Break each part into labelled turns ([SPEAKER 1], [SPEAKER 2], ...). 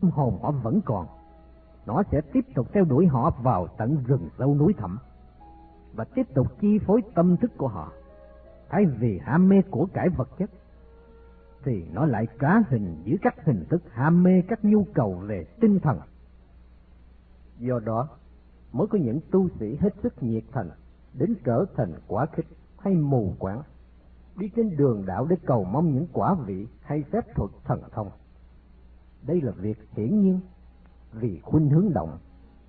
[SPEAKER 1] tâm hồn họ vẫn còn. Nó sẽ tiếp tục theo đuổi họ vào tận rừng sâu núi thẳm và tiếp tục chi phối tâm thức của họ. Thay vì ham mê của cải vật chất, thì nó lại cá hình dưới các hình thức ham mê các nhu cầu về tinh thần. Do đó, mới có những tu sĩ hết sức nhiệt thành, đến trở thành quả khích hay mù quáng, đi trên đường đạo để cầu mong những quả vị hay phép thuật thần thông. Đây là việc hiển nhiên, vì khuynh hướng động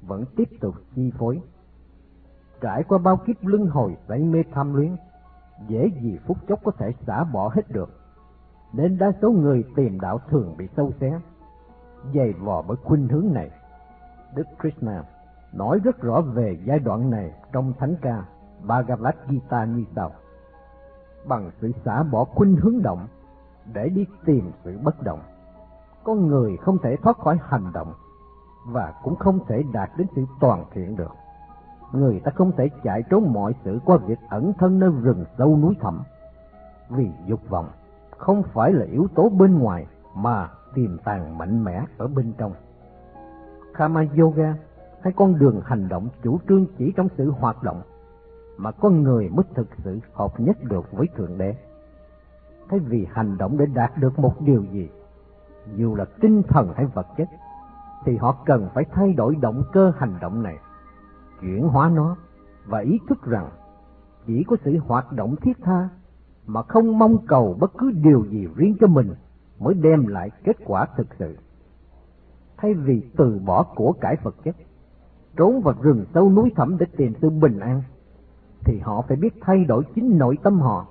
[SPEAKER 1] vẫn tiếp tục chi phối. Trải qua bao kiếp luân hồi say mê tham luyến, dễ gì phút chốc có thể xả bỏ hết được, nên đa số người tìm đạo thường bị sâu xé, dày vò bởi khuynh hướng này. Đức Krishna nói rất rõ về giai đoạn này trong thánh ca Bhagavad Gita như sau. Bằng sự xả bỏ khuynh hướng động để đi tìm sự bất động, con người không thể thoát khỏi hành động và cũng không thể đạt đến sự toàn thiện được. Người ta không thể chạy trốn mọi sự qua việc ẩn thân nơi rừng sâu núi thẳm. Vì dục vọng không phải là yếu tố bên ngoài mà tiềm tàng mạnh mẽ ở bên trong. Kama Yoga hay con đường hành động chủ trương chỉ trong sự hoạt động mà con người mới thực sự hợp nhất được với Thượng Đế. Thay vì hành động để đạt được một điều gì, dù là tinh thần hay vật chất, thì họ cần phải thay đổi động cơ hành động này, chuyển hóa nó và ý thức rằng chỉ có sự hoạt động thiết tha mà không mong cầu bất cứ điều gì riêng cho mình mới đem lại kết quả thực sự. Thay vì từ bỏ của cải vật chất, trốn vào rừng sâu núi thẳm để tìm sự bình an, thì họ phải biết thay đổi chính nội tâm họ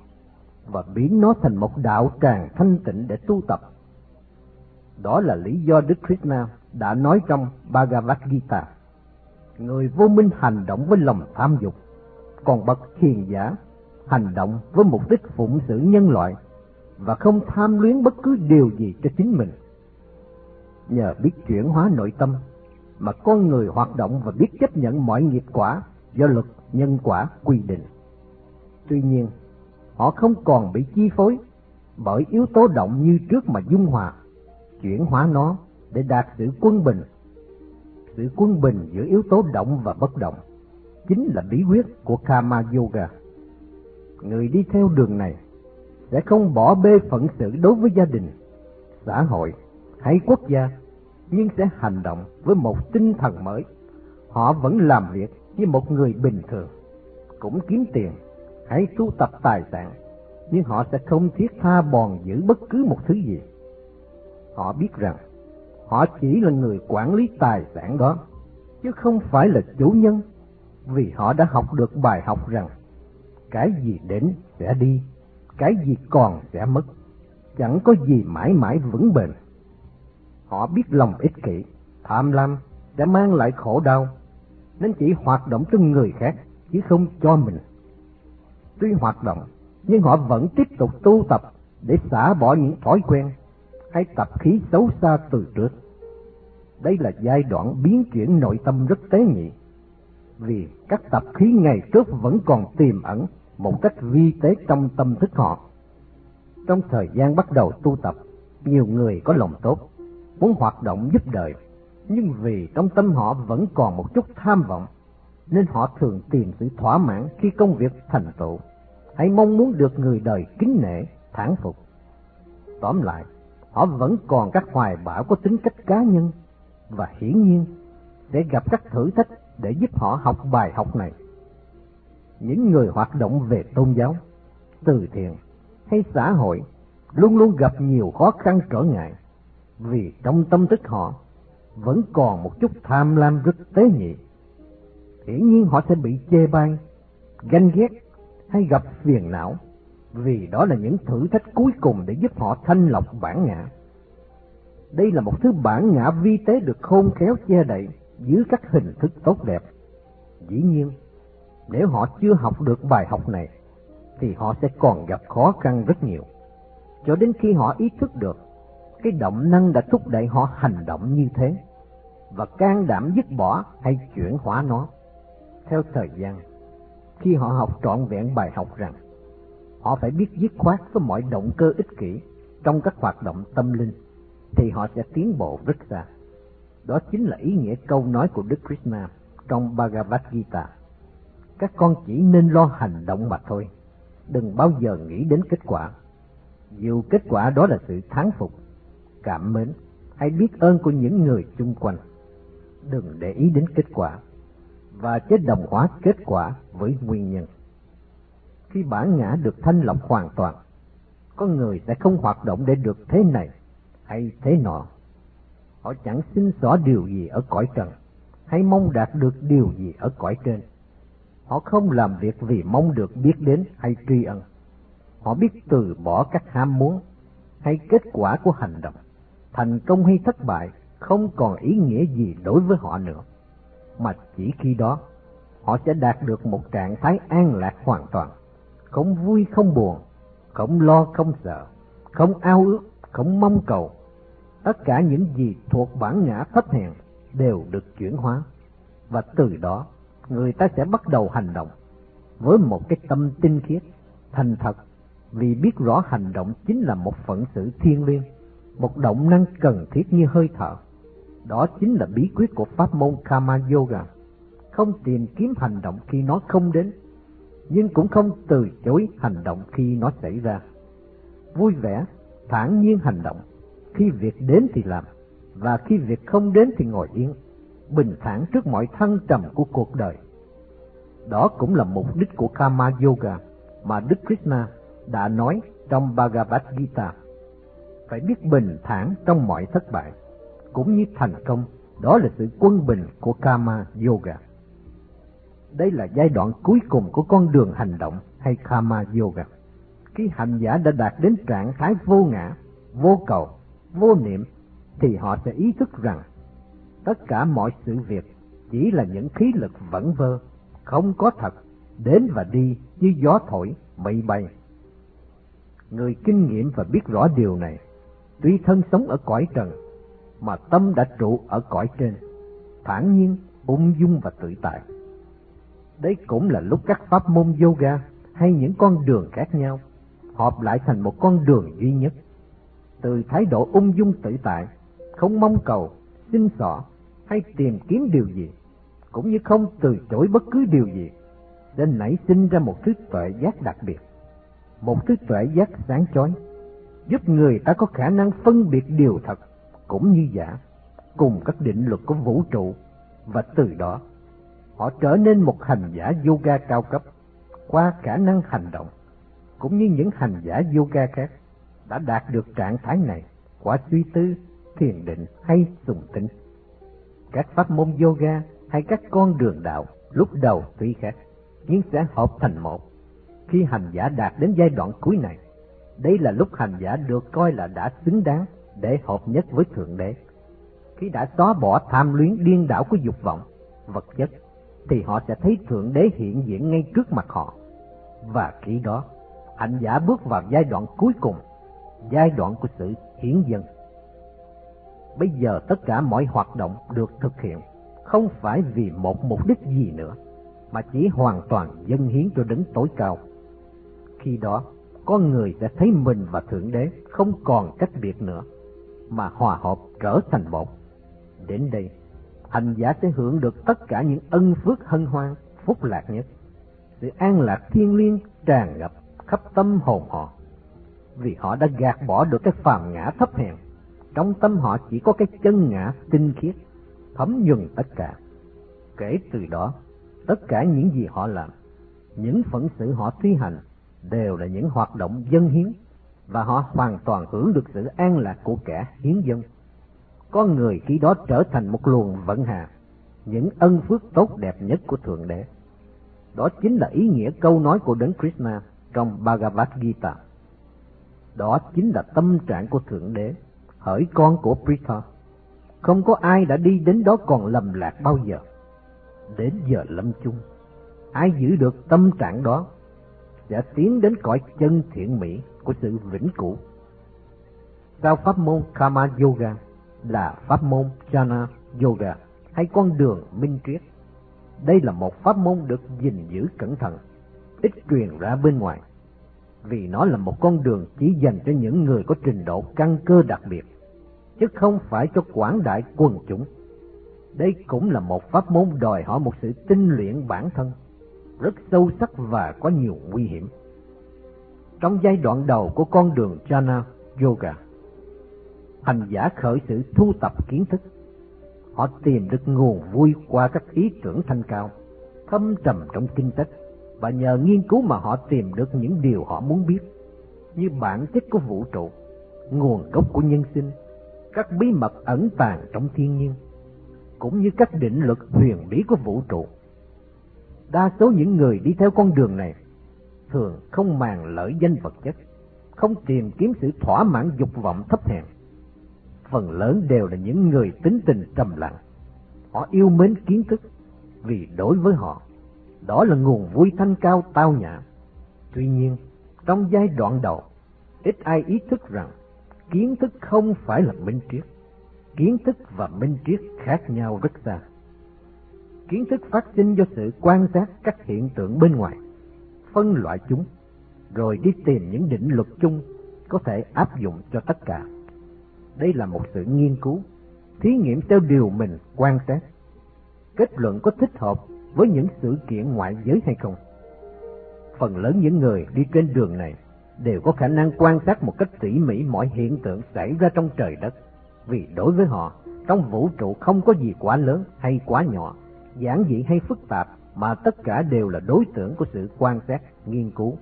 [SPEAKER 1] và biến nó thành một đạo tràng thanh tịnh để tu tập. Đó là lý do Đức Krishna đã nói trong Bhagavad Gita. Người vô minh hành động với lòng tham dục, còn bậc hiền giả hành động với mục đích phụng sự nhân loại và không tham luyến bất cứ điều gì cho chính mình. Nhờ biết chuyển hóa nội tâm mà con người hoạt động và biết chấp nhận mọi nghiệp quả do luật nhân quả quy định. Tuy nhiên, họ không còn bị chi phối bởi yếu tố động như trước mà dung hòa, chuyển hóa nó để đạt sự quân bình. Sự quân bình giữa yếu tố động và bất động chính là bí quyết của Kama Yoga. Người đi theo đường này sẽ không bỏ bê phận sự đối với gia đình, xã hội hay quốc gia, nhưng sẽ hành động với một tinh thần mới. Họ vẫn làm việc như một người bình thường, cũng kiếm tiền hay tu tập tài sản, nhưng họ sẽ không thiết tha bòn giữ bất cứ một thứ gì. Họ biết rằng họ chỉ là người quản lý tài sản đó, chứ không phải là chủ nhân, vì họ đã học được bài học rằng cái gì đến sẽ đi, cái gì còn sẽ mất, chẳng có gì mãi mãi vững bền. Họ biết lòng ích kỷ, tham lam sẽ mang lại khổ đau, nên chỉ hoạt động cho người khác chứ không cho mình. Tuy hoạt động, nhưng họ vẫn tiếp tục tu tập để xả bỏ những thói quen hay tập khí xấu xa từ trước. Đây là giai đoạn biến chuyển nội tâm rất tế nhị, vì các tập khí ngày trước vẫn còn tiềm ẩn một cách vi tế trong tâm thức họ. Trong thời gian bắt đầu tu tập, nhiều người có lòng tốt, muốn hoạt động giúp đời, nhưng vì trong tâm họ vẫn còn một chút tham vọng, nên họ thường tìm sự thỏa mãn khi công việc thành tựu, hay mong muốn được người đời kính nể, thản phục. Tóm lại, họ vẫn còn các hoài bão có tính cách cá nhân, và hiển nhiên sẽ gặp các thử thách để giúp họ học bài học này những người hoạt động về tôn giáo, từ thiện hay xã hội luôn luôn gặp nhiều khó khăn trở ngại. Vì trong tâm thức họ vẫn còn một chút tham lam rất tế nhị. Hiển nhiên họ sẽ bị chê bai, ganh ghét hay gặp phiền não vì đó là những thử thách cuối cùng để giúp họ thanh lọc bản ngã. Đây là một thứ bản ngã vi tế được khôn khéo che đậy dưới các hình thức tốt đẹp. Dĩ nhiên, nếu họ chưa học được bài học này, thì họ sẽ còn gặp khó khăn rất nhiều. Cho đến khi họ ý thức được, cái động năng đã thúc đẩy họ hành động như thế, và can đảm dứt bỏ hay chuyển hóa nó. Theo thời gian, khi họ học trọn vẹn bài học rằng, họ phải biết dứt khoát với mọi động cơ ích kỷ trong các hoạt động tâm linh, thì họ sẽ tiến bộ rất xa. Đó chính là ý nghĩa câu nói của Đức Krishna trong Bhagavad Gita. Các con chỉ nên lo hành động mà thôi, đừng bao giờ nghĩ đến kết quả. Dù kết quả đó là sự thán phục, cảm mến hay biết ơn của những người chung quanh. Đừng để ý đến kết quả và chế đồng hóa kết quả với nguyên nhân. Khi bản ngã được thanh lọc hoàn toàn, con người sẽ không hoạt động để được thế này hay thế nọ. Họ chẳng xin xỏ điều gì ở cõi trần, hay mong đạt được điều gì ở cõi trên. Họ không làm việc vì mong được biết đến hay tri ân. Họ biết từ bỏ các ham muốn hay kết quả của hành động. Thành công hay thất bại không còn ý nghĩa gì đối với họ nữa, mà chỉ khi đó họ sẽ đạt được một trạng thái an lạc hoàn toàn, không vui không buồn, không lo không sợ, không ao ước, không mong cầu. Tất cả những gì thuộc bản ngã thấp hèn đều được chuyển hóa, và từ đó người ta sẽ bắt đầu hành động với một cái tâm tinh khiết, thành thật, vì biết rõ hành động chính là một phận sự thiên liêng, một động năng cần thiết như hơi thở. Đó chính là bí quyết của pháp môn Kama Yoga. Không tìm kiếm hành động khi nó không đến, nhưng cũng không từ chối hành động khi nó xảy ra. Vui vẻ, thản nhiên hành động, khi việc đến thì làm, và khi việc không đến thì ngồi yên, bình thản trước mọi thăng trầm của cuộc đời. Đó cũng là mục đích của Kama Yoga mà Đức Krishna đã nói trong Bhagavad Gita. Phải biết bình thản trong mọi thất bại, cũng như thành công, đó là sự quân bình của Kama Yoga. Đây là giai đoạn cuối cùng của con đường hành động hay Kama Yoga. Khi hành giả đã đạt đến trạng thái vô ngã, vô cầu, vô niệm, thì họ sẽ ý thức rằng tất cả mọi sự việc chỉ là những khí lực vẩn vơ, không có thật, đến và đi như gió thổi, mây bay. Người kinh nghiệm và biết rõ điều này, tuy thân sống ở cõi trần, mà tâm đã trụ ở cõi trên, thản nhiên, ung dung và tự tại. Đấy cũng là lúc các pháp môn yoga hay những con đường khác nhau hợp lại thành một con đường duy nhất. Từ thái độ ung dung tự tại, không mong cầu, xin xỏ hay tìm kiếm điều gì, cũng như không từ chối bất cứ điều gì, nên nảy sinh ra một thứ tuệ giác đặc biệt, một thứ tuệ giác sáng chói, giúp người ta có khả năng phân biệt điều thật cũng như giả, cùng các định luật của vũ trụ, và từ đó họ trở nên một hành giả yoga cao cấp qua khả năng hành động, cũng như những hành giả yoga khác đã đạt được trạng thái này qua suy tư, thiền định hay sùng tĩnh. Các pháp môn yoga hay các con đường đạo lúc đầu tuy khác, nhưng sẽ hợp thành một. Khi hành giả đạt đến giai đoạn cuối này, đây là lúc hành giả được coi là đã xứng đáng để hợp nhất với Thượng Đế. Khi đã xóa bỏ tham luyến điên đảo của dục vọng, vật chất, thì họ sẽ thấy Thượng Đế hiện diện ngay trước mặt họ. Và khi đó, hành giả bước vào giai đoạn cuối cùng, giai đoạn của sự hiển dân. Bây giờ tất cả mọi hoạt động được thực hiện không phải vì một mục đích gì nữa, mà chỉ hoàn toàn dân hiến cho đấng tối cao. Khi đó, con người sẽ thấy mình và Thượng Đế không còn cách biệt nữa, mà hòa hợp trở thành một. Đến đây, hành giả sẽ hưởng được tất cả những ân phước hân hoan, phúc lạc nhất. Sự an lạc thiên liêng tràn ngập khắp tâm hồn họ. Vì họ đã gạt bỏ được cái phàm ngã thấp hèn. Trong tâm họ chỉ có cái chân ngã tinh khiết, thấm nhuần tất cả. Kể từ đó, tất cả những gì họ làm, những phận sự họ thi hành đều là những hoạt động dân hiến và họ hoàn toàn hưởng được sự an lạc của kẻ hiến dân có người khi đó trở thành một luồng vận hà, những ân phước tốt đẹp nhất của Thượng Đế. Đó chính là ý nghĩa câu nói của Đấng Krishna trong Bhagavad Gita. Đó chính là tâm trạng của Thượng Đế, hỡi con của Pritha. Không có ai đã đi đến đó còn lầm lạc bao giờ. Đến giờ lâm chung, ai giữ được tâm trạng đó sẽ tiến đến cõi chân thiện mỹ của sự vĩnh cửu. Sau pháp môn Kama Yoga là pháp môn Jhana Yoga hay con đường minh triết. Đây là một pháp môn được gìn giữ cẩn thận, ít truyền ra bên ngoài, vì nó là một con đường chỉ dành cho những người có trình độ căn cơ đặc biệt, chứ không phải cho quảng đại quần chúng Đây cũng là một pháp môn đòi hỏi một sự tinh luyện bản thân, rất sâu sắc và có nhiều nguy hiểm. Trong giai đoạn đầu của con đường Jhana Yoga, hành giả khởi sự thu tập kiến thức. Họ tìm được nguồn vui qua các ý tưởng thanh cao, thâm trầm trong kinh sách, và nhờ nghiên cứu mà họ tìm được những điều họ muốn biết, như bản chất của vũ trụ, nguồn gốc của nhân sinh, các bí mật ẩn tàng trong thiên nhiên, cũng như các định luật huyền bí của vũ trụ. Đa số những người đi theo con đường này thường không màng lợi danh vật chất, không tìm kiếm sự thỏa mãn dục vọng thấp hèn. Phần lớn đều là những người tính tình trầm lặng. Họ yêu mến kiến thức vì đối với họ, đó là nguồn vui thanh cao tao nhã. Tuy nhiên, trong giai đoạn đầu, ít ai ý thức rằng kiến thức không phải là minh triết. Kiến thức và minh triết khác nhau rất xa. Kiến thức phát sinh do sự quan sát các hiện tượng bên ngoài, phân loại chúng, rồi đi tìm những định luật chung có thể áp dụng cho tất cả. Đây là một sự nghiên cứu, thí nghiệm theo điều mình quan sát. Kết luận có thích hợp với những sự kiện ngoại giới hay không? Phần lớn những người đi trên đường này đều có khả năng quan sát một cách tỉ mỉ mọi hiện tượng xảy ra trong trời đất. Vì đối với họ, trong vũ trụ không có gì quá lớn hay quá nhỏ, giản dị hay phức tạp, mà tất cả đều là đối tượng của sự quan sát, nghiên cứu.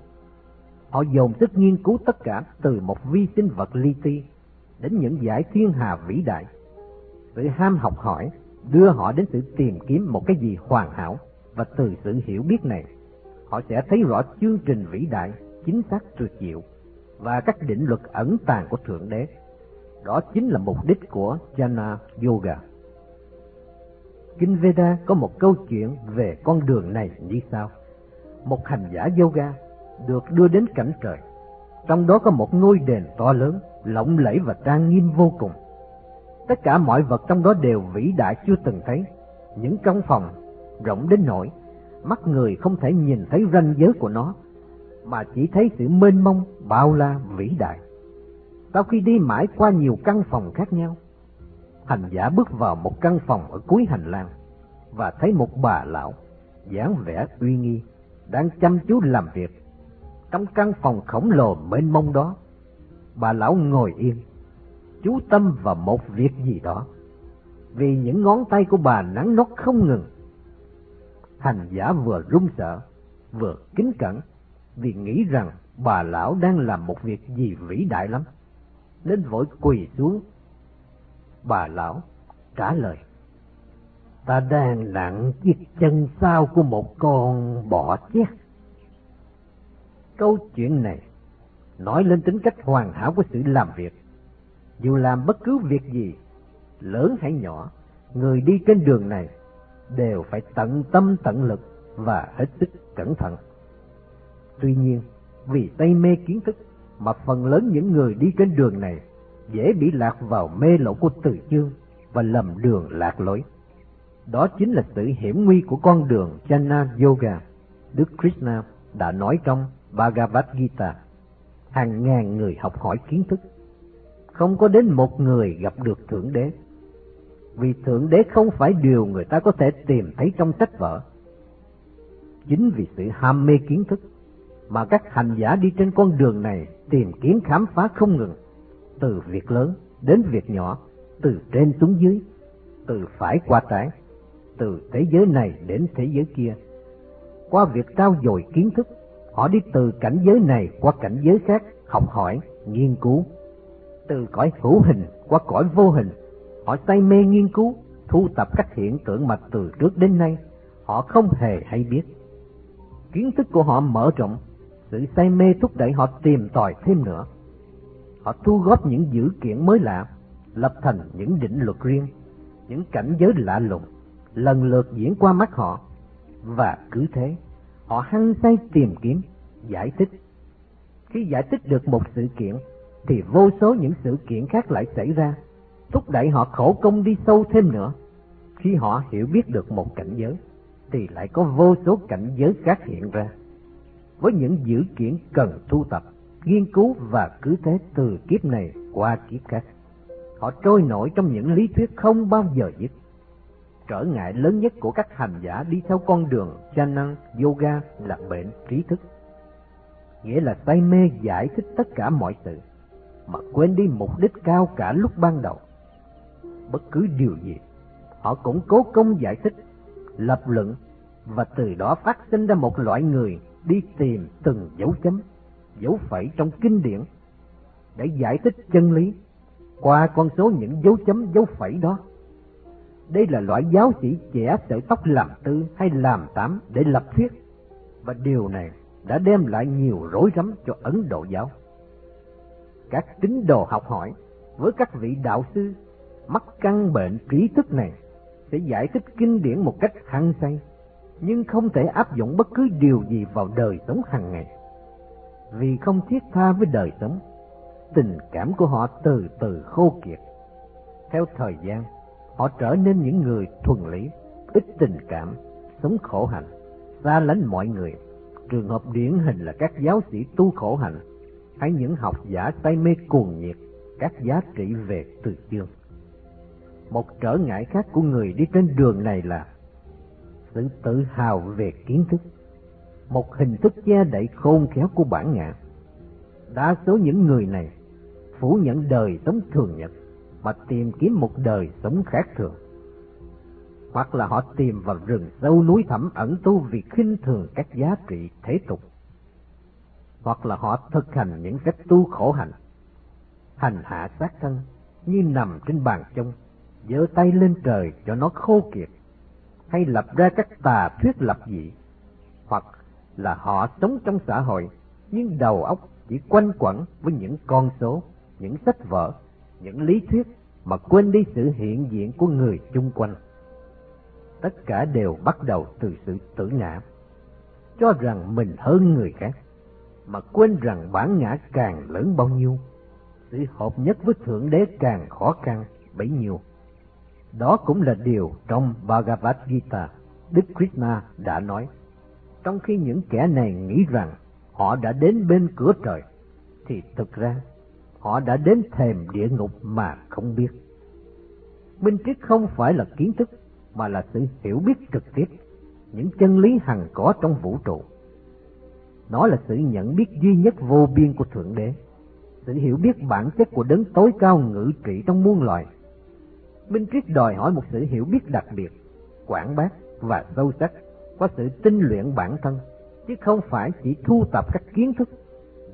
[SPEAKER 1] Họ dồn sức nghiên cứu tất cả từ một vi sinh vật li ti đến những giải thiên hà vĩ đại. Sự ham học hỏi đưa họ đến sự tìm kiếm một cái gì hoàn hảo và từ sự hiểu biết này, họ sẽ thấy rõ chương trình vĩ đại chính xác tuyệt diệu và các định luật ẩn tàng của Thượng Đế. Đó chính là mục đích của Jnana Yoga. Kinh Veda có một câu chuyện về con đường này như sau. Một hành giả yoga được đưa đến cảnh trời. Trong đó có một ngôi đền to lớn, lộng lẫy và trang nghiêm vô cùng. Tất cả mọi vật trong đó đều vĩ đại chưa từng thấy. Những căn phòng rộng đến nỗi mắt người không thể nhìn thấy ranh giới của nó mà chỉ thấy sự mênh mông, bao la, vĩ đại. Sau khi đi mãi qua nhiều căn phòng khác nhau, hành giả bước vào một căn phòng ở cuối hành lang và thấy một bà lão dáng vẻ uy nghi đang chăm chú làm việc. Trong căn phòng khổng lồ mênh mông đó, bà lão ngồi yên, chú tâm vào một việc gì đó, vì những ngón tay của bà nắng nót không ngừng. Hành giả vừa run sợ, vừa kính cẩn vì nghĩ rằng bà lão đang làm một việc gì vĩ đại lắm, nên vội quỳ xuống. Bà lão trả lời, ta đang nặng chiếc chân sau của một con bọ chét. Câu chuyện này nói lên tính cách hoàn hảo của sự làm việc. Dù làm bất cứ việc gì, lớn hay nhỏ, người đi trên đường này đều phải tận tâm tận lực và hết sức cẩn thận. Tuy nhiên, vì say mê kiến thức mà phần lớn những người đi trên đường này dễ bị lạc vào mê lỗ của từ chương và lầm đường lạc lối. Đó chính là sự hiểm nguy của con đường Jnana Yoga. Đức Krishna đã nói trong Bhagavad Gita. Hàng ngàn người học hỏi kiến thức. Không có đến một người gặp được Thượng Đế. Vì Thượng Đế không phải điều người ta có thể tìm thấy trong sách vở. Chính vì sự ham mê kiến thức mà các hành giả đi trên con đường này tìm kiếm khám phá không ngừng, từ việc lớn đến việc nhỏ, từ trên xuống dưới, từ phải qua trái, từ thế giới này đến thế giới kia. Qua việc trao dồi kiến thức, họ đi từ cảnh giới này qua cảnh giới khác, học hỏi, nghiên cứu. Từ cõi hữu hình qua cõi vô hình, họ say mê nghiên cứu, thu tập các hiện tượng mà từ trước đến nay họ không hề hay biết. Kiến thức của họ mở rộng, sự say mê thúc đẩy họ tìm tòi thêm nữa. Họ thu góp những dữ kiện mới lạ, lập thành những định luật riêng, những cảnh giới lạ lùng, lần lượt diễn qua mắt họ. Và cứ thế, họ hăng say tìm kiếm, giải thích. Khi giải thích được một sự kiện, thì vô số những sự kiện khác lại xảy ra, thúc đẩy họ khổ công đi sâu thêm nữa. Khi họ hiểu biết được một cảnh giới, thì lại có vô số cảnh giới khác hiện ra với những dữ kiện cần thu tập, nghiên cứu và cứ thế từ kiếp này qua kiếp khác. Họ trôi nổi trong những lý thuyết không bao giờ dứt trở ngại lớn nhất của các hành giả đi theo con đường Jnana Yoga là bệnh trí thức. Nghĩa là say mê giải thích tất cả mọi sự, mà quên đi mục đích cao cả lúc ban đầu. Bất cứ điều gì, họ cũng cố công giải thích, lập luận, và từ đó phát sinh ra một loại người đi tìm từng dấu chấm, dấu phẩy trong kinh điển để giải thích chân lý qua con số những dấu chấm dấu phẩy đó. Đây là loại giáo sĩ trẻ sợi tóc làm tư hay làm tám để lập thuyết, và điều này đã đem lại nhiều rối rắm cho Ấn Độ giáo. Các tín đồ học hỏi với các vị đạo sư mắc căn bệnh trí thức này sẽ giải thích kinh điển một cách hăng say, nhưng không thể áp dụng bất cứ điều gì vào đời sống hàng ngày. Vì không thiết tha với đời sống, tình cảm của họ từ từ khô kiệt. Theo thời gian, họ trở nên những người thuần lý, ít tình cảm, sống khổ hạnh, xa lánh mọi người. Trường hợp điển hình là các giáo sĩ tu khổ hạnh, hay những học giả say mê cuồng nhiệt, các giá trị về từ chương. Một trở ngại khác của người đi trên đường này là sự tự hào về kiến thức, một hình thức che đậy khôn khéo của bản ngã. Đa số những người này phủ nhận đời sống thường nhật mà tìm kiếm một đời sống khác thường. Hoặc là họ tìm vào rừng sâu núi thẳm ẩn tu vì khinh thường các giá trị thế tục. Hoặc là họ thực hành những cách tu khổ hạnh, hành hạ sát thân như nằm trên bàn trông, giơ tay lên trời cho nó khô kiệt, hay lập ra các tà thuyết lập dị, hoặc là họ sống trong xã hội nhưng đầu óc chỉ quanh quẩn với những con số những sách vở, những lý thuyết mà quên đi sự hiện diện của người chung quanh. Tất cả đều bắt đầu từ sự tự ngã, cho rằng mình hơn người khác, mà quên rằng bản ngã càng lớn bao nhiêu, sự hợp nhất với Thượng Đế càng khó khăn bấy nhiêu. Đó cũng là điều trong Bhagavad Gita, Đức Krishna đã nói. Trong khi những kẻ này nghĩ rằng họ đã đến bên cửa trời, thì thực ra họ đã đến thềm địa ngục mà không biết. Minh triết không phải là kiến thức, mà là sự hiểu biết trực tiếp, những chân lý hằng có trong vũ trụ. Nó là sự nhận biết duy nhất vô biên của Thượng Đế, sự hiểu biết bản chất của đấng tối cao ngự trị trong muôn loài. Minh triết đòi hỏi một sự hiểu biết đặc biệt, quảng bác và sâu sắc, qua sự tinh luyện bản thân, chứ không phải chỉ thu tập các kiến thức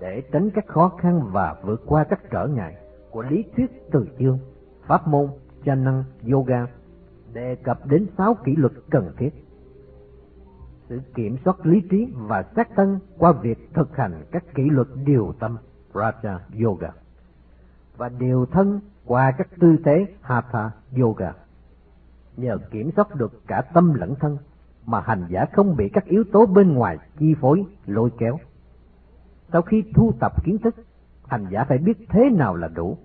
[SPEAKER 1] để tránh các khó khăn và vượt qua các trở ngại của lý thuyết từ chương, pháp môn, cha năng, yoga, đề cập đến sáu kỷ luật cần thiết. Sự kiểm soát lý trí và xác thân qua việc thực hành các kỷ luật điều tâm, Raja Yoga, và điều thân qua các tư thế Hatha Yoga. Nhờ kiểm soát được cả tâm lẫn thân, mà hành giả không bị các yếu tố bên ngoài chi phối, lôi kéo sau khi thu tập kiến thức, hành giả phải biết thế nào là đủ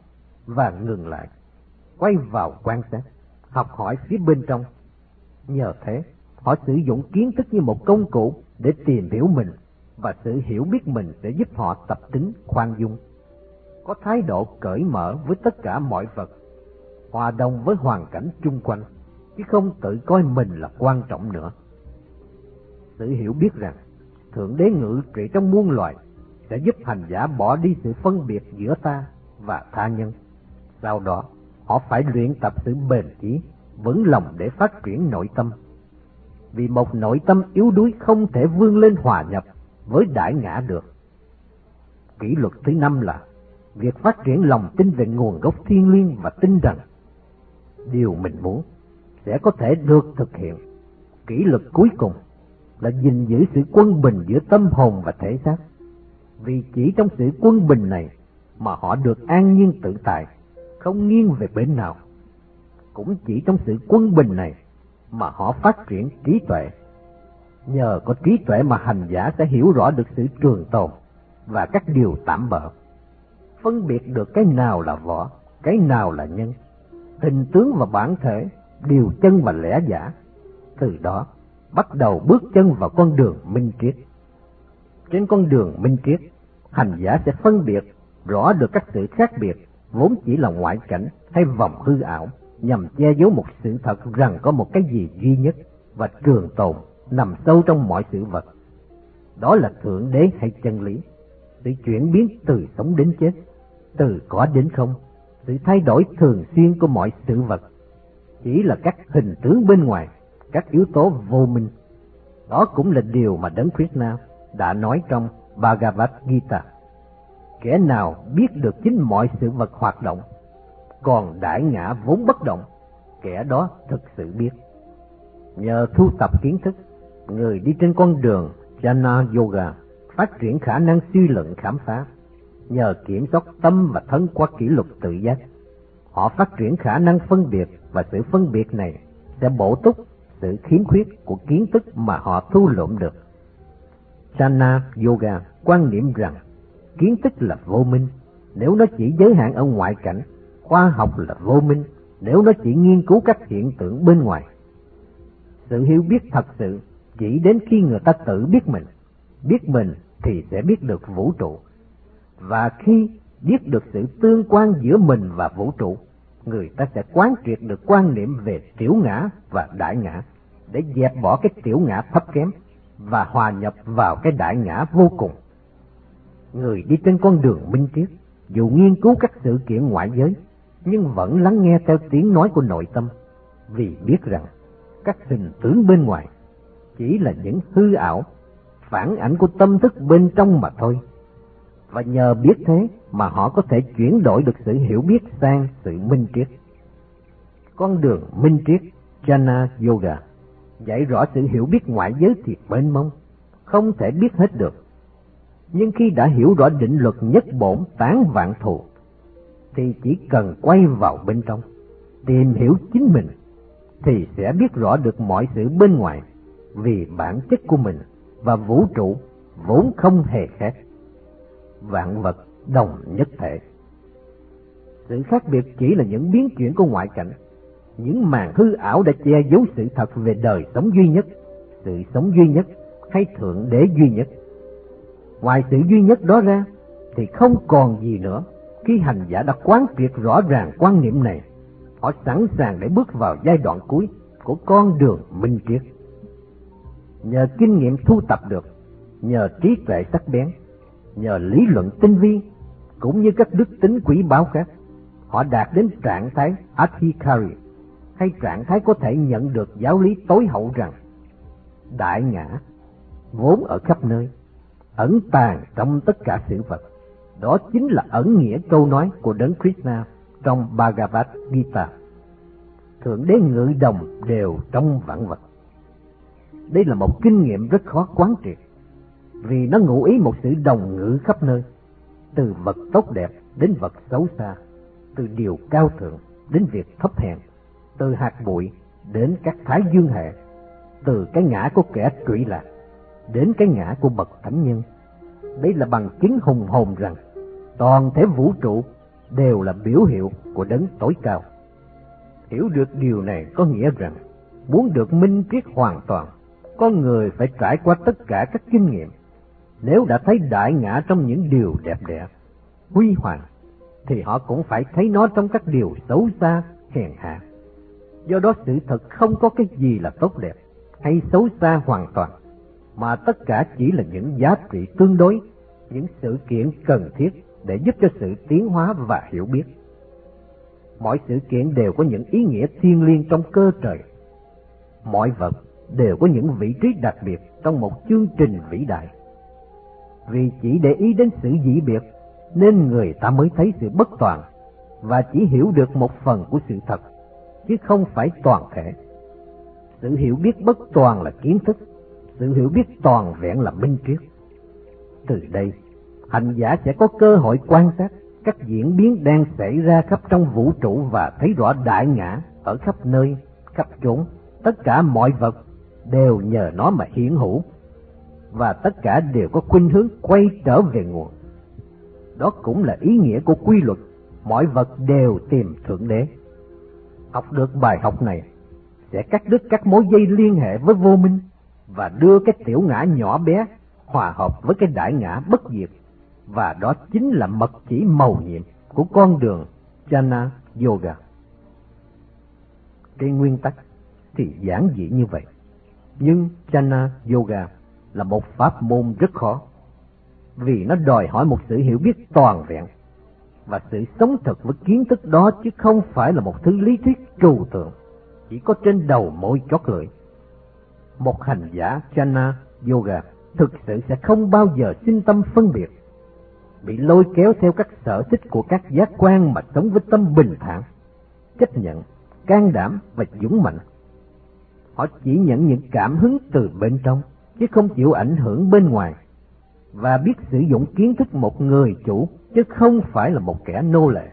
[SPEAKER 1] và ngừng lại, quay vào quan sát, học hỏi phía bên trong. Nhờ thế, họ sử dụng kiến thức như một công cụ để tìm hiểu mình và sự hiểu biết mình sẽ giúp họ tập tính khoan dung, có thái độ cởi mở với tất cả mọi vật, hòa đồng với hoàn cảnh chung quanh, chứ không tự coi mình là quan trọng nữa. Sự hiểu biết rằng Thượng Đế ngự trị trong muôn loài sẽ giúp hành giả bỏ đi sự phân biệt giữa ta và tha nhân. Sau đó, họ phải luyện tập sự bền chí, vững lòng để phát triển nội tâm. Vì một nội tâm yếu đuối không thể vươn lên hòa nhập với đại ngã được. Kỷ luật thứ năm là việc phát triển lòng tin về nguồn gốc thiên liêng và tin rằng điều mình muốn sẽ có thể được thực hiện. Kỷ luật cuối cùng là gìn giữ sự quân bình giữa tâm hồn và thể xác vì chỉ trong sự quân bình này mà họ được an nhiên tự tại, không nghiêng về bên nào. Cũng chỉ trong sự quân bình này mà họ phát triển trí tuệ. Nhờ có trí tuệ mà hành giả sẽ hiểu rõ được sự trường tồn và các điều tạm bợ. Phân biệt được cái nào là võ, cái nào là nhân, hình tướng và bản thể, điều chân và lẽ giả. Từ đó, bắt đầu bước chân vào con đường minh triết. Trên con đường minh triết, hành giả sẽ phân biệt rõ được các sự khác biệt vốn chỉ là ngoại cảnh hay vòng hư ảo nhằm che giấu một sự thật rằng có một cái gì duy nhất và trường tồn nằm sâu trong mọi sự vật. Đó là Thượng Đế hay chân lý, sự chuyển biến từ sống đến chết, từ có đến không, sự thay đổi thường xuyên của mọi sự vật, chỉ là các hình tướng bên ngoài, các yếu tố vô minh. Đó cũng là điều mà Đấng Krishna đã nói trong Bhagavad Gita. Kẻ nào biết được chính mọi sự vật hoạt động, còn đại ngã vốn bất động, kẻ đó thực sự biết. Nhờ thu tập kiến thức, người đi trên con đường Jnana Yoga phát triển khả năng suy luận khám phá. Nhờ kiểm soát tâm và thân qua kỷ luật tự giác, họ phát triển khả năng phân biệt và sự phân biệt này sẽ bổ túc sự khiếm khuyết của kiến thức mà họ thu lượm được. Sana Yoga quan niệm rằng kiến thức là vô minh nếu nó chỉ giới hạn ở ngoại cảnh, khoa học là vô minh nếu nó chỉ nghiên cứu các hiện tượng bên ngoài. Sự hiểu biết thật sự chỉ đến khi người ta tự biết mình, biết mình thì sẽ biết được vũ trụ. Và khi biết được sự tương quan giữa mình và vũ trụ, người ta sẽ quán triệt được quan niệm về tiểu ngã và đại ngã để dẹp bỏ cái tiểu ngã thấp kém và hòa nhập vào cái đại ngã vô cùng. Người đi trên con đường minh triết, dù nghiên cứu các sự kiện ngoại giới, nhưng vẫn lắng nghe theo tiếng nói của nội tâm, vì biết rằng các hình tướng bên ngoài chỉ là những hư ảo, phản ảnh của tâm thức bên trong mà thôi. Và nhờ biết thế mà họ có thể chuyển đổi được sự hiểu biết sang sự minh triết. Con đường minh triết Jana Yoga dạy rõ sự hiểu biết ngoại giới thì mênh mông, không thể biết hết được. Nhưng khi đã hiểu rõ định luật nhất bổn tán vạn thù, thì chỉ cần quay vào bên trong, tìm hiểu chính mình, thì sẽ biết rõ được mọi sự bên ngoài, vì bản chất của mình và vũ trụ vốn không hề khác. Vạn vật đồng nhất thể. Sự khác biệt chỉ là những biến chuyển của ngoại cảnh, những màn hư ảo đã che giấu sự thật về đời sống duy nhất, sự sống duy nhất hay thượng đế duy nhất. Ngoài sự duy nhất đó ra thì không còn gì nữa. Khi hành giả đã quán triệt rõ ràng quan niệm này, họ sẵn sàng để bước vào giai đoạn cuối của con đường minh triết. Nhờ kinh nghiệm thu tập được, nhờ trí tuệ sắc bén, nhờ lý luận tinh vi, cũng như các đức tính quý báo khác, họ đạt đến trạng thái Adhikari, hay trạng thái có thể nhận được giáo lý tối hậu rằng, đại ngã vốn ở khắp nơi, ẩn tàng trong tất cả sự vật. Đó chính là ẩn nghĩa câu nói của đấng Krishna trong Bhagavad Gita. Thượng đế ngự đồng đều trong vạn vật. Đây là một kinh nghiệm rất khó quán triệt, vì nó ngụ ý một sự đồng ngữ khắp nơi, từ vật tốt đẹp đến vật xấu xa, từ điều cao thượng đến việc thấp hèn từ hạt bụi đến các thái dương hệ, từ cái ngã của kẻ trụy lạc đến cái ngã của bậc thánh nhân. đấy là bằng chứng hùng hồn rằng toàn thể vũ trụ đều là biểu hiệu của đấng tối cao. Hiểu được điều này có nghĩa rằng muốn được minh triết hoàn toàn, con người phải trải qua tất cả các kinh nghiệm. Nếu đã thấy đại ngã trong những điều đẹp đẽ, huy hoàng, thì họ cũng phải thấy nó trong các điều xấu xa, hèn hạ. Do đó sự thật không có cái gì là tốt đẹp hay xấu xa hoàn toàn, mà tất cả chỉ là những giá trị tương đối, những sự kiện cần thiết để giúp cho sự tiến hóa và hiểu biết. Mọi sự kiện đều có những ý nghĩa thiêng liêng trong cơ trời. Mọi vật đều có những vị trí đặc biệt trong một chương trình vĩ đại. Vì chỉ để ý đến sự dị biệt nên người ta mới thấy sự bất toàn và chỉ hiểu được một phần của sự thật chứ không phải toàn thể. Sự hiểu biết bất toàn là kiến thức, sự hiểu biết toàn vẹn là minh triết. Từ đây, hành giả sẽ có cơ hội quan sát các diễn biến đang xảy ra khắp trong vũ trụ và thấy rõ đại ngã ở khắp nơi, khắp chốn, tất cả mọi vật đều nhờ nó mà hiển hữu và tất cả đều có khuynh hướng quay trở về nguồn. Đó cũng là ý nghĩa của quy luật, mọi vật đều tìm Thượng Đế học được bài học này sẽ cắt đứt các mối dây liên hệ với vô minh và đưa cái tiểu ngã nhỏ bé hòa hợp với cái đại ngã bất diệt và đó chính là mật chỉ màu nhiệm của con đường Jana Yoga. cái nguyên tắc thì giản dị như vậy. Nhưng Jana Yoga là một pháp môn rất khó, vì nó đòi hỏi một sự hiểu biết toàn vẹn và sự sống thật với kiến thức đó chứ không phải là một thứ lý thuyết trừu tượng, chỉ có trên đầu mỗi chót lưỡi. Một hành giả Jhana Yoga thực sự sẽ không bao giờ sinh tâm phân biệt, bị lôi kéo theo các sở thích của các giác quan mà sống với tâm bình thản, chấp nhận, can đảm và dũng mạnh. Họ chỉ nhận những cảm hứng từ bên trong, chứ không chịu ảnh hưởng bên ngoài, và biết sử dụng kiến thức một người chủ, chứ không phải là một kẻ nô lệ.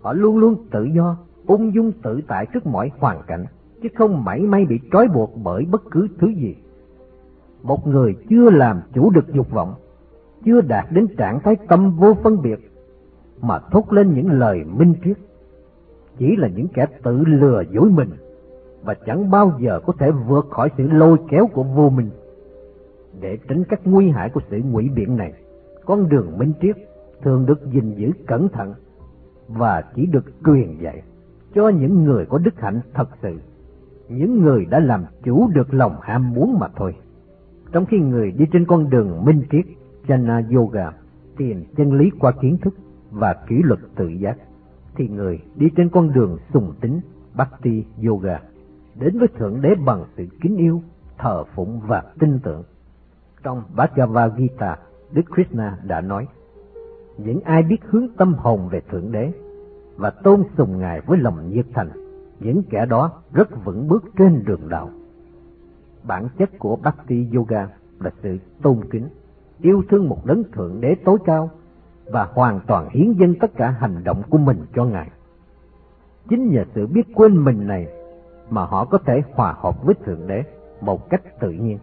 [SPEAKER 1] Họ luôn luôn tự do, ung dung tự tại trước mọi hoàn cảnh, chứ không mảy may bị trói buộc bởi bất cứ thứ gì một người chưa làm chủ được dục vọng, chưa đạt đến trạng thái tâm vô phân biệt, mà thốt lên những lời minh triết, chỉ là những kẻ tự lừa dối mình và chẳng bao giờ có thể vượt khỏi sự lôi kéo của vô minh. Để tránh các nguy hại của sự ngụy biện này, con đường minh triết thường được gìn giữ cẩn thận và chỉ được truyền dạy cho những người có đức hạnh thật sự, những người đã làm chủ được lòng ham muốn mà thôi. Trong khi người đi trên con đường minh triết, Jnana Yoga, tìm chân lý qua kiến thức và kỷ luật tự giác, thì người đi trên con đường sùng tính, Bhakti Yoga, đến với Thượng Đế bằng sự kính yêu, thờ phụng và tin tưởng. Trong Bhagavad Gita, Đức Krishna đã nói, những ai biết hướng tâm hồn về Thượng Đế và tôn sùng Ngài với lòng nhiệt thành, những kẻ đó rất vững bước trên đường đạo bản chất của Bhakti Yoga là sự tôn kính, yêu thương một đấng thượng đế tối cao và hoàn toàn hiến dâng tất cả hành động của mình cho Ngài. Chính nhờ sự biết quên mình này mà họ có thể hòa hợp với Thượng Đế một cách tự nhiên.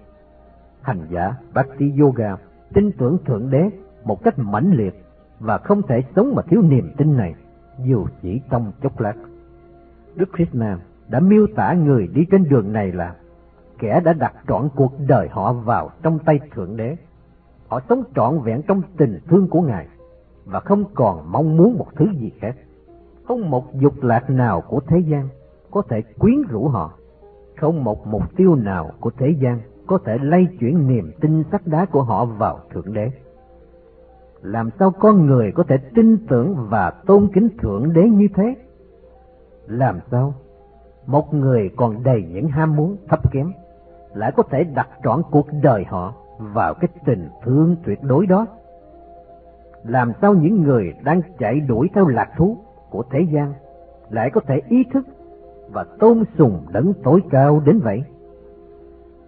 [SPEAKER 1] Hành giả Bhakti Yoga tin tưởng Thượng Đế một cách mãnh liệt và không thể sống mà thiếu niềm tin này, dù chỉ trong chốc lát. Đức Krishna đã miêu tả người đi trên đường này là kẻ đã đặt trọn cuộc đời họ vào trong tay Thượng Đế. Họ sống trọn vẹn trong tình thương của Ngài và không còn mong muốn một thứ gì khác. Không một dục lạc nào của thế gian có thể quyến rũ họ. Không một mục tiêu nào của thế gian có thể lay chuyển niềm tin sắt đá của họ vào Thượng Đế. Làm sao con người có thể tin tưởng và tôn kính Thượng Đế như thế? Làm sao một người còn đầy những ham muốn thấp kém, lại có thể đặt trọn cuộc đời họ vào cái tình thương tuyệt đối đó. Làm sao những người đang chạy đuổi theo lạc thú của thế gian lại có thể ý thức và tôn sùng đấng tối cao đến vậy?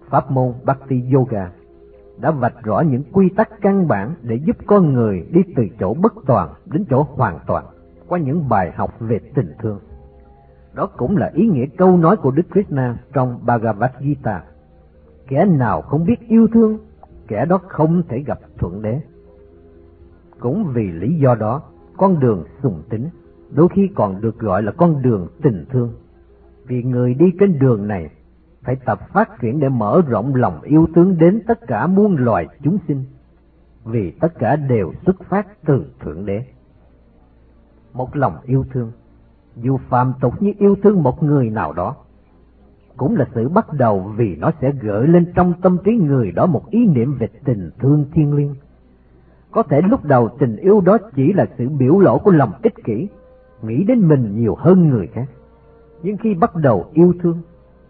[SPEAKER 1] Pháp môn Bhakti Yoga đã vạch rõ những quy tắc căn bản để giúp con người đi từ chỗ bất toàn đến chỗ hoàn toàn qua những bài học về tình thương. Đó cũng là ý nghĩa câu nói của Đức Krishna trong Bhagavad Gita kẻ nào không biết yêu thương, kẻ đó không thể gặp thuận đế. Cũng vì lý do đó, con đường sùng tính đôi khi còn được gọi là con đường tình thương. Vì người đi trên đường này phải tập phát triển để mở rộng lòng yêu thương đến tất cả muôn loài chúng sinh, vì tất cả đều xuất phát từ Thượng Đế. Một lòng yêu thương, dù phàm tục như yêu thương một người nào đó, cũng là sự bắt đầu vì nó sẽ gợi lên trong tâm trí người đó một ý niệm về tình thương thiên liêng. Có thể lúc đầu tình yêu đó chỉ là sự biểu lộ của lòng ích kỷ, nghĩ đến mình nhiều hơn người khác. Nhưng khi bắt đầu yêu thương,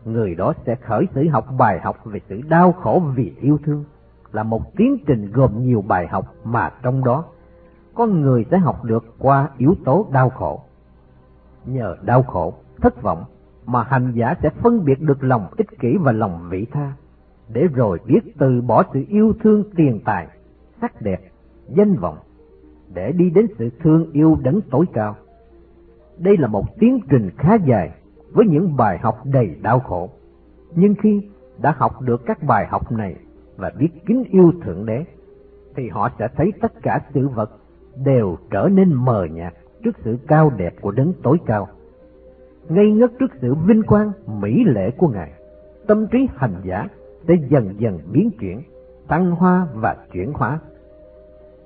[SPEAKER 1] người đó sẽ khởi sự học bài học về sự đau khổ vì yêu thương, là một tiến trình gồm nhiều bài học mà trong đó con người sẽ học được qua yếu tố đau khổ. Nhờ đau khổ, thất vọng, mà hành giả sẽ phân biệt được lòng ích kỷ và lòng vị tha, để rồi biết từ bỏ sự yêu thương tiền tài, sắc đẹp, danh vọng, để đi đến sự thương yêu đấng tối cao. Đây là một tiến trình khá dài với những bài học đầy đau khổ. Nhưng khi đã học được các bài học này và biết kính yêu Thượng Đế, thì họ sẽ thấy tất cả sự vật đều trở nên mờ nhạt trước sự cao đẹp của đấng tối cao ngây ngất trước sự vinh quang mỹ lệ của ngài. Tâm trí hành giả sẽ dần dần biến chuyển tăng hoa và chuyển hóa.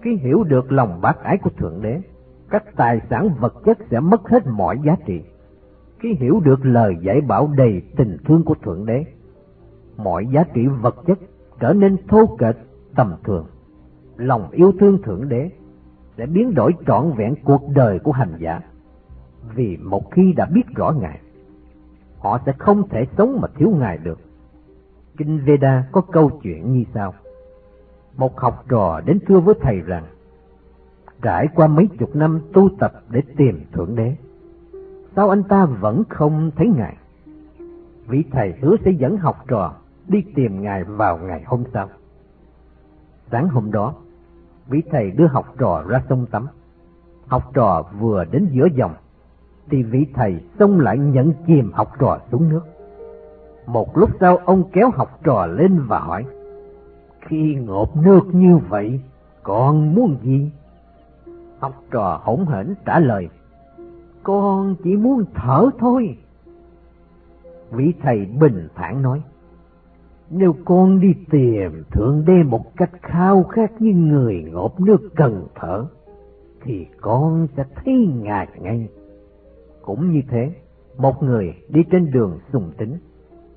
[SPEAKER 1] Khi hiểu được lòng bác ái của thượng đế các tài sản vật chất sẽ mất hết mọi giá trị. Khi hiểu được lời giải bảo đầy tình thương của Thượng Đế, mọi giá trị vật chất trở nên thô kệch tầm thường. Lòng yêu thương Thượng Đế sẽ biến đổi trọn vẹn cuộc đời của hành giả. Vì một khi đã biết rõ Ngài, họ sẽ không thể sống mà thiếu Ngài được. Kinh Veda có câu chuyện như sau. Một học trò đến thưa với thầy rằng, trải qua mấy chục năm tu tập để tìm Thượng Đế, sao anh ta vẫn không thấy Ngài? Vị thầy hứa sẽ dẫn học trò đi tìm Ngài vào ngày hôm sau. Sáng hôm đó, vị thầy đưa học trò ra sông tắm. Học trò vừa đến giữa dòng, thì vị thầy xông lại nhận chìm học trò xuống nước. Một lúc sau ông kéo học trò lên và hỏi, Khi ngộp nước như vậy, còn muốn gì? Học trò hỗn hển trả lời, con chỉ muốn thở thôi. Vị thầy bình thản nói, nếu con đi tìm Thượng Đế một cách khao khát như người ngộp nước cần thở, thì con sẽ thấy Ngài ngay. Cũng như thế, một người đi trên đường sùng tính,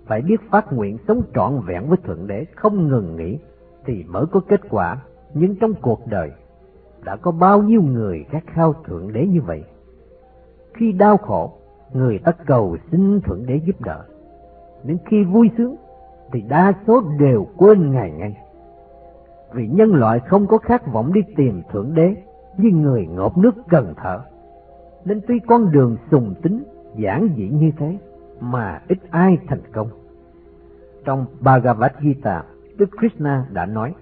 [SPEAKER 1] phải biết phát nguyện sống trọn vẹn với Thượng Đế không ngừng nghỉ, thì mới có kết quả. Nhưng trong cuộc đời, đã có bao nhiêu người khát khao Thượng Đế như vậy? Khi đau khổ, người ta cầu xin Thượng Đế giúp đỡ. Đến khi vui sướng, thì đa số đều quên Ngài ngay. Vì nhân loại không có khát vọng đi tìm Thượng Đế như người ngộp nước cần thở. Nên tuy con đường sùng tính, giản dị như thế, mà ít ai thành công. Trong Bhagavad Gita, Đức Krishna đã nói,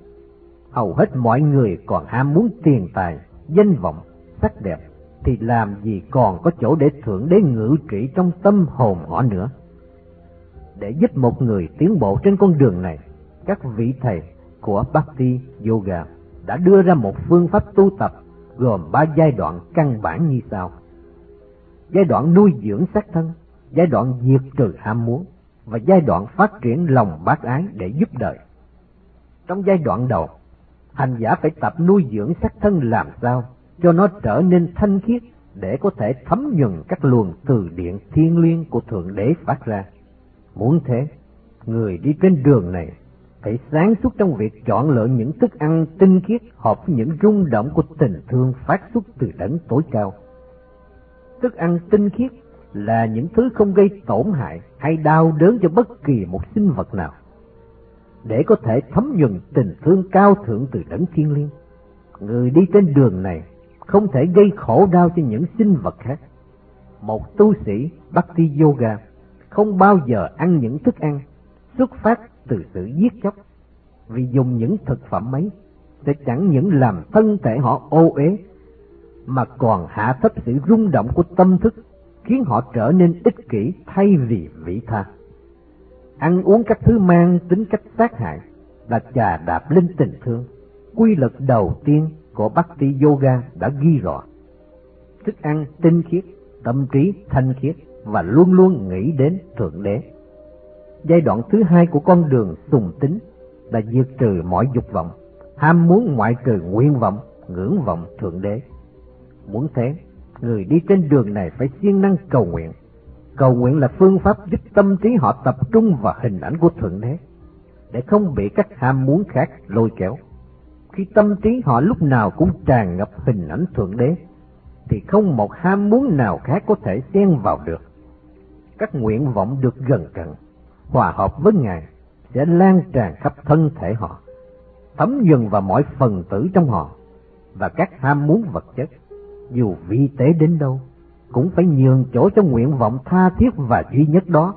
[SPEAKER 1] hầu hết mọi người còn ham muốn tiền tài, danh vọng, sắc đẹp, thì làm gì còn có chỗ để Thượng Đế ngự trị trong tâm hồn họ nữa để giúp một người tiến bộ trên con đường này, các vị thầy của Bhakti Yoga đã đưa ra một phương pháp tu tập gồm ba giai đoạn căn bản như sau. Giai đoạn nuôi dưỡng xác thân, giai đoạn diệt trừ ham muốn và giai đoạn phát triển lòng bác ái để giúp đời. Trong giai đoạn đầu, hành giả phải tập nuôi dưỡng xác thân làm sao cho nó trở nên thanh khiết để có thể thấm nhuần các luồng từ điện thiên liêng của Thượng Đế phát ra. Muốn thế, người đi trên đường này phải sáng suốt trong việc chọn lựa những thức ăn tinh khiết hợp với những rung động của tình thương phát xuất từ đấng tối cao. Thức ăn tinh khiết là những thứ không gây tổn hại hay đau đớn cho bất kỳ một sinh vật nào. Để có thể thấm nhuần tình thương cao thượng từ đấng thiên liêng, người đi trên đường này không thể gây khổ đau cho những sinh vật khác. Một tu sĩ Bhakti Yoga không bao giờ ăn những thức ăn xuất phát từ sự giết chóc, vì dùng những thực phẩm ấy sẽ chẳng những làm thân thể họ ô uế mà còn hạ thấp sự rung động của tâm thức, khiến họ trở nên ích kỷ thay vì vĩ tha. Ăn uống các thứ mang tính cách sát hại là trà đạp lên tình thương. Quy luật đầu tiên của Bhakti Yoga đã ghi rõ. Thức ăn tinh khiết, tâm trí thanh khiết, và luôn luôn nghĩ đến Thượng Đế. Giai đoạn thứ hai của con đường sùng tính là diệt trừ mọi dục vọng, ham muốn ngoại trừ nguyện vọng, ngưỡng vọng Thượng Đế. Muốn thế, người đi trên đường này phải siêng năng cầu nguyện. Cầu nguyện là phương pháp giúp tâm trí họ tập trung vào hình ảnh của Thượng Đế, để không bị các ham muốn khác lôi kéo. Khi tâm trí họ lúc nào cũng tràn ngập hình ảnh Thượng Đế, thì không một ham muốn nào khác có thể xen vào được các nguyện vọng được gần cận, hòa hợp với Ngài sẽ lan tràn khắp thân thể họ, thấm dần vào mọi phần tử trong họ và các ham muốn vật chất, dù vi tế đến đâu, cũng phải nhường chỗ cho nguyện vọng tha thiết và duy nhất đó.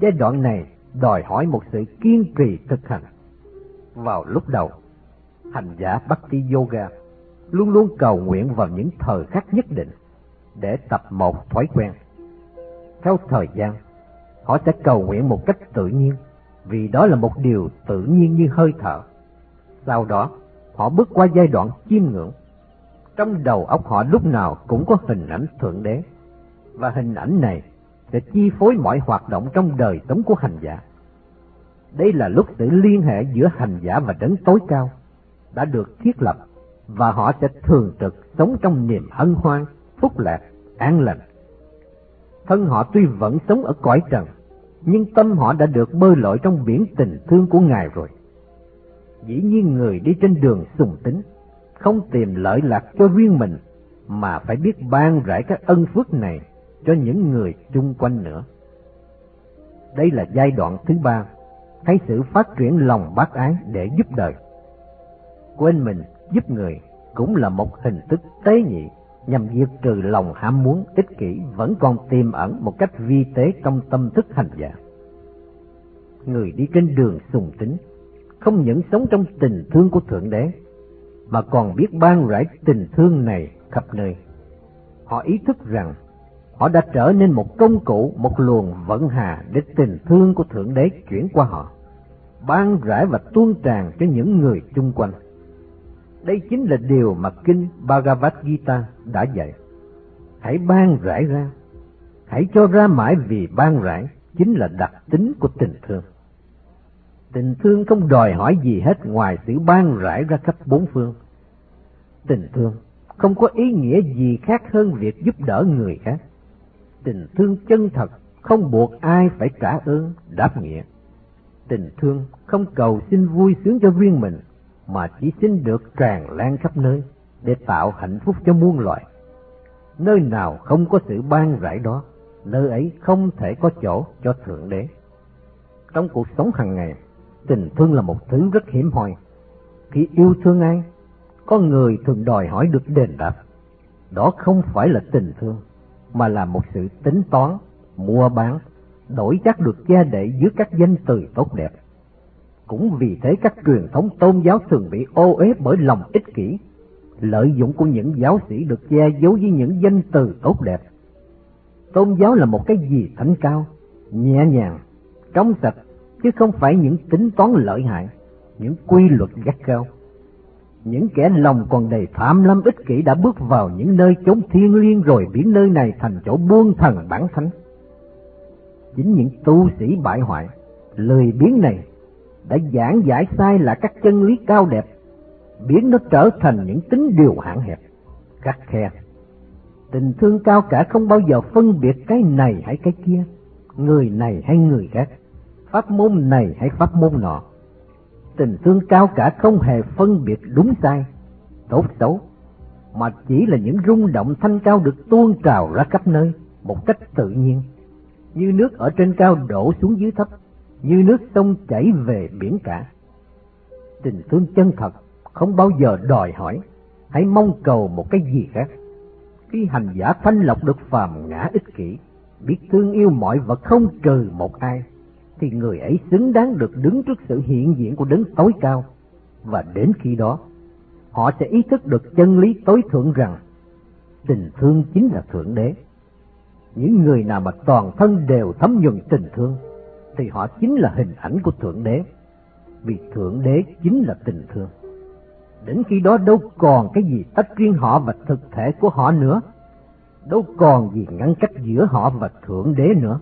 [SPEAKER 1] Giai đoạn này đòi hỏi một sự kiên trì thực hành. Vào lúc đầu, hành giả Bhakti Yoga luôn luôn cầu nguyện vào những thời khắc nhất định để tập một thói quen theo thời gian, họ sẽ cầu nguyện một cách tự nhiên, vì đó là một điều tự nhiên như hơi thở. Sau đó, họ bước qua giai đoạn chiêm ngưỡng. Trong đầu óc họ lúc nào cũng có hình ảnh Thượng Đế, và hình ảnh này sẽ chi phối mọi hoạt động trong đời sống của hành giả. Đây là lúc sự liên hệ giữa hành giả và đấng tối cao đã được thiết lập và họ sẽ thường trực sống trong niềm hân hoan, phúc lạc, an lành Thân họ tuy vẫn sống ở cõi trần, nhưng tâm họ đã được bơi lội trong biển tình thương của Ngài rồi. Dĩ nhiên người đi trên đường sùng tính, không tìm lợi lạc cho riêng mình, mà phải biết ban rải các ân phước này cho những người chung quanh nữa. Đây là giai đoạn thứ ba, thấy sự phát triển lòng bác ái để giúp đời. Quên mình giúp người cũng là một hình thức tế nhị nhằm diệt trừ lòng ham muốn ích kỷ vẫn còn tiềm ẩn một cách vi tế trong tâm thức hành giả. Người đi trên đường sùng tính, không những sống trong tình thương của Thượng Đế, mà còn biết ban rải tình thương này khắp nơi. Họ ý thức rằng họ đã trở nên một công cụ, một luồng vận hà để tình thương của Thượng Đế chuyển qua họ, ban rải và tuôn tràn cho những người chung quanh. Đây chính là điều mà Kinh Bhagavad Gita đã dạy. Hãy ban rải ra, hãy cho ra mãi vì ban rải chính là đặc tính của tình thương. Tình thương không đòi hỏi gì hết ngoài sự ban rải ra khắp bốn phương. Tình thương không có ý nghĩa gì khác hơn việc giúp đỡ người khác. Tình thương chân thật không buộc ai phải trả ơn, đáp nghĩa. Tình thương không cầu xin vui sướng cho riêng mình, mà chỉ xin được tràn lan khắp nơi để tạo hạnh phúc cho muôn loài. Nơi nào không có sự ban rải đó, nơi ấy không thể có chỗ cho Thượng Đế. Trong cuộc sống hàng ngày, tình thương là một thứ rất hiếm hoi. Khi yêu thương ai, có người thường đòi hỏi được đền đáp. Đó không phải là tình thương, mà là một sự tính toán, mua bán, đổi chắc được gia đệ dưới các danh từ tốt đẹp. Cũng vì thế các truyền thống tôn giáo thường bị ô uế bởi lòng ích kỷ, lợi dụng của những giáo sĩ được che giấu với những danh từ tốt đẹp. Tôn giáo là một cái gì thánh cao, nhẹ nhàng, trong sạch, chứ không phải những tính toán lợi hại, những quy luật gắt gao. Những kẻ lòng còn đầy tham lam ích kỷ đã bước vào những nơi chốn thiên liêng rồi biến nơi này thành chỗ buông thần bản thánh. Chính những tu sĩ bại hoại, lười biếng này đã giảng giải sai là các chân lý cao đẹp, biến nó trở thành những tính điều hạn hẹp, khắc khe. Tình thương cao cả không bao giờ phân biệt cái này hay cái kia, người này hay người khác, pháp môn này hay pháp môn nọ. Tình thương cao cả không hề phân biệt đúng sai, tốt xấu, mà chỉ là những rung động thanh cao được tuôn trào ra khắp nơi một cách tự nhiên, như nước ở trên cao đổ xuống dưới thấp như nước sông chảy về biển cả. Tình thương chân thật không bao giờ đòi hỏi, hãy mong cầu một cái gì khác. Khi hành giả thanh lọc được phàm ngã ích kỷ, biết thương yêu mọi vật không trừ một ai, thì người ấy xứng đáng được đứng trước sự hiện diện của đấng tối cao. Và đến khi đó, họ sẽ ý thức được chân lý tối thượng rằng tình thương chính là thượng đế. Những người nào mà toàn thân đều thấm nhuần tình thương, thì họ chính là hình ảnh của Thượng Đế, vì Thượng Đế chính là tình thương. Đến khi đó đâu còn cái gì tách riêng họ và thực thể của họ nữa, đâu còn gì ngăn cách giữa họ và Thượng Đế nữa.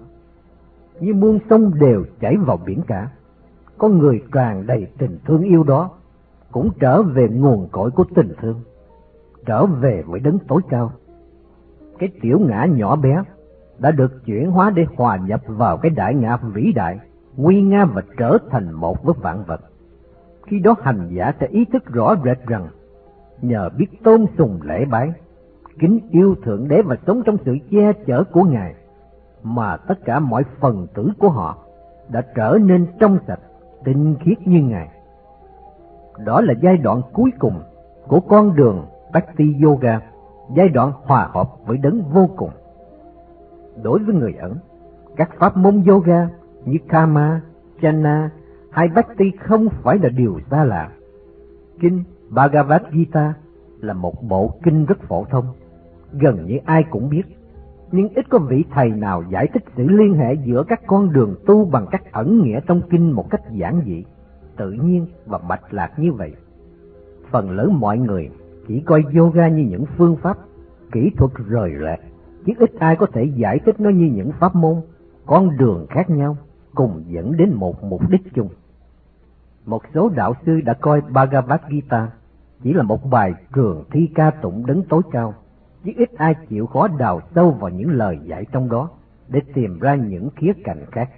[SPEAKER 1] Như muôn sông đều chảy vào biển cả, con người tràn đầy tình thương yêu đó, cũng trở về nguồn cội của tình thương, trở về với đấng tối cao. Cái tiểu ngã nhỏ bé đã được chuyển hóa để hòa nhập vào cái đại ngã vĩ đại, nguy nga và trở thành một với vạn vật. Khi đó hành giả sẽ ý thức rõ rệt rằng, nhờ biết tôn sùng lễ bái, kính yêu Thượng Đế và sống trong sự che chở của Ngài, mà tất cả mọi phần tử của họ đã trở nên trong sạch, tinh khiết như Ngài. Đó là giai đoạn cuối cùng của con đường Bhakti Yoga, giai đoạn hòa hợp với đấng vô cùng đối với người ẩn. Các pháp môn yoga như Kama, Chana hay Bhakti không phải là điều xa lạ. Kinh Bhagavad Gita là một bộ kinh rất phổ thông, gần như ai cũng biết, nhưng ít có vị thầy nào giải thích sự liên hệ giữa các con đường tu bằng cách ẩn nghĩa trong kinh một cách giản dị, tự nhiên và mạch lạc như vậy. Phần lớn mọi người chỉ coi yoga như những phương pháp, kỹ thuật rời rạc chứ ít ai có thể giải thích nó như những pháp môn, con đường khác nhau, cùng dẫn đến một mục đích chung. Một số đạo sư đã coi Bhagavad Gita chỉ là một bài cường thi ca tụng đấng tối cao, chứ ít ai chịu khó đào sâu vào những lời dạy trong đó, để tìm ra những khía cạnh khác.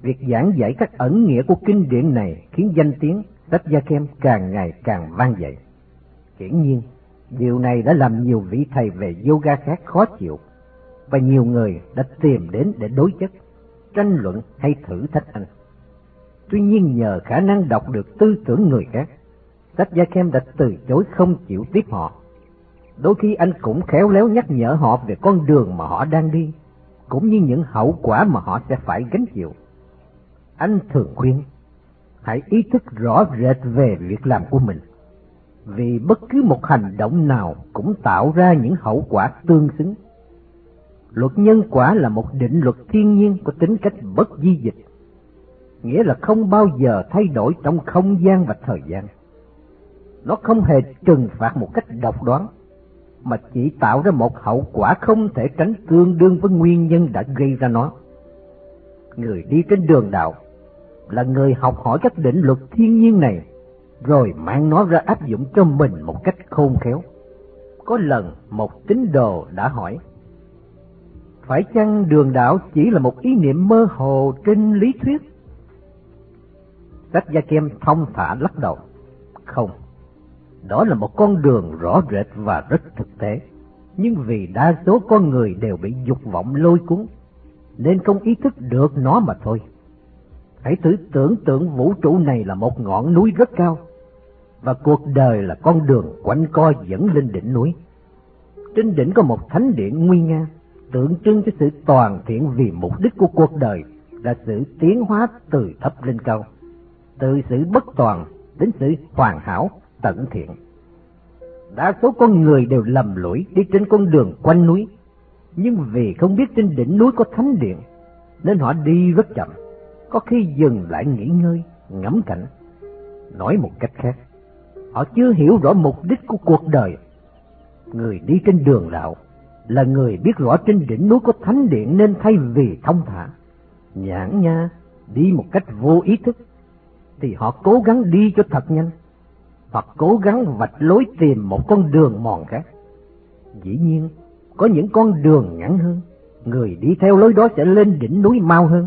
[SPEAKER 1] Việc giảng giải các ẩn nghĩa của kinh điển này khiến danh tiếng sách Gia Kem càng ngày càng vang dậy. Hiển nhiên, điều này đã làm nhiều vị thầy về yoga khác khó chịu, và nhiều người đã tìm đến để đối chất, tranh luận hay thử thách anh. Tuy nhiên nhờ khả năng đọc được tư tưởng người khác, sách Gia Kem đã từ chối không chịu tiếp họ. Đôi khi anh cũng khéo léo nhắc nhở họ về con đường mà họ đang đi, cũng như những hậu quả mà họ sẽ phải gánh chịu. Anh thường khuyên, hãy ý thức rõ rệt về việc làm của mình, vì bất cứ một hành động nào cũng tạo ra những hậu quả tương xứng. Luật nhân quả là một định luật thiên nhiên có tính cách bất di dịch, nghĩa là không bao giờ thay đổi trong không gian và thời gian. Nó không hề trừng phạt một cách độc đoán, mà chỉ tạo ra một hậu quả không thể tránh tương đương với nguyên nhân đã gây ra nó. Người đi trên đường đạo là người học hỏi các định luật thiên nhiên này, rồi mang nó ra áp dụng cho mình một cách khôn khéo. Có lần một tín đồ đã hỏi, phải chăng đường đạo chỉ là một ý niệm mơ hồ trên lý thuyết? Sách Gia Kem thông thả lắc đầu, không, đó là một con đường rõ rệt và rất thực tế. Nhưng vì đa số con người đều bị dục vọng lôi cuốn, nên không ý thức được nó mà thôi. Hãy thử tưởng tượng vũ trụ này là một ngọn núi rất cao, và cuộc đời là con đường quanh co dẫn lên đỉnh núi. Trên đỉnh có một thánh điện nguy nga, tượng trưng cho sự toàn thiện vì mục đích của cuộc đời là sự tiến hóa từ thấp lên cao, từ sự bất toàn đến sự hoàn hảo tận thiện. Đa số con người đều lầm lỗi đi trên con đường quanh núi, nhưng vì không biết trên đỉnh núi có thánh điện, nên họ đi rất chậm, có khi dừng lại nghỉ ngơi, ngắm cảnh. Nói một cách khác, họ chưa hiểu rõ mục đích của cuộc đời. Người đi trên đường đạo là người biết rõ trên đỉnh núi có thánh điện nên thay vì thông thả, nhãn nha, đi một cách vô ý thức, thì họ cố gắng đi cho thật nhanh hoặc cố gắng vạch lối tìm một con đường mòn khác. Dĩ nhiên, có những con đường ngắn hơn, người đi theo lối đó sẽ lên đỉnh núi mau hơn.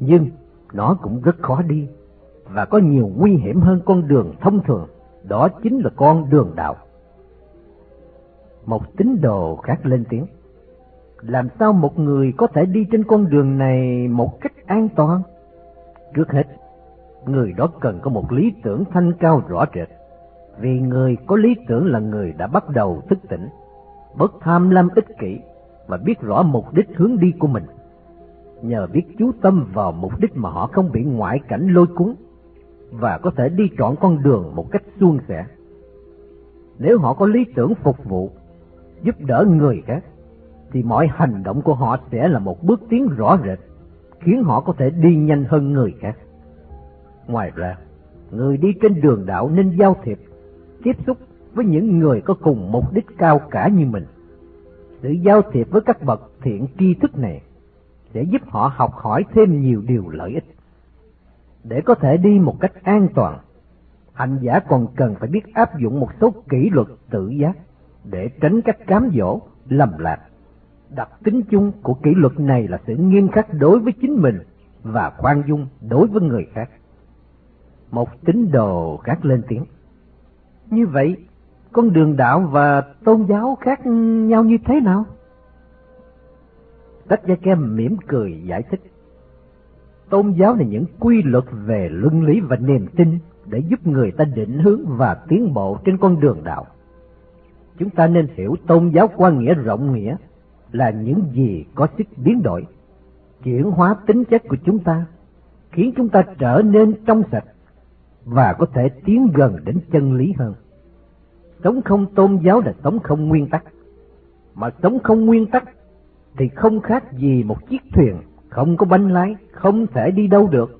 [SPEAKER 1] Nhưng nó cũng rất khó đi, và có nhiều nguy hiểm hơn con đường thông thường, đó chính là con đường đạo. Một tín đồ khác lên tiếng. Làm sao một người có thể đi trên con đường này một cách an toàn? Trước hết, người đó cần có một lý tưởng thanh cao rõ rệt vì người có lý tưởng là người đã bắt đầu thức tỉnh, bớt tham lam ích kỷ và biết rõ mục đích hướng đi của mình. Nhờ biết chú tâm vào mục đích mà họ không bị ngoại cảnh lôi cuốn và có thể đi trọn con đường một cách suôn sẻ. Nếu họ có lý tưởng phục vụ, giúp đỡ người khác, thì mọi hành động của họ sẽ là một bước tiến rõ rệt, khiến họ có thể đi nhanh hơn người khác. Ngoài ra, người đi trên đường đạo nên giao thiệp tiếp xúc với những người có cùng mục đích cao cả như mình. Sự giao thiệp với các bậc thiện tri thức này sẽ giúp họ học hỏi thêm nhiều điều lợi ích. Để có thể đi một cách an toàn, hành giả còn cần phải biết áp dụng một số kỷ luật tự giác để tránh các cám dỗ, lầm lạc. Đặc tính chung của kỷ luật này là sự nghiêm khắc đối với chính mình và khoan dung đối với người khác. Một tín đồ khác lên tiếng. Như vậy, con đường đạo và tôn giáo khác nhau như thế nào? Tách Gia Kem mỉm cười giải thích. Tôn giáo là những quy luật về luân lý và niềm tin để giúp người ta định hướng và tiến bộ trên con đường đạo. Chúng ta nên hiểu tôn giáo qua nghĩa rộng nghĩa là những gì có sức biến đổi, chuyển hóa tính chất của chúng ta, khiến chúng ta trở nên trong sạch và có thể tiến gần đến chân lý hơn. Sống không tôn giáo là sống không nguyên tắc, mà sống không nguyên tắc thì không khác gì một chiếc thuyền không có bánh lái, không thể đi đâu được.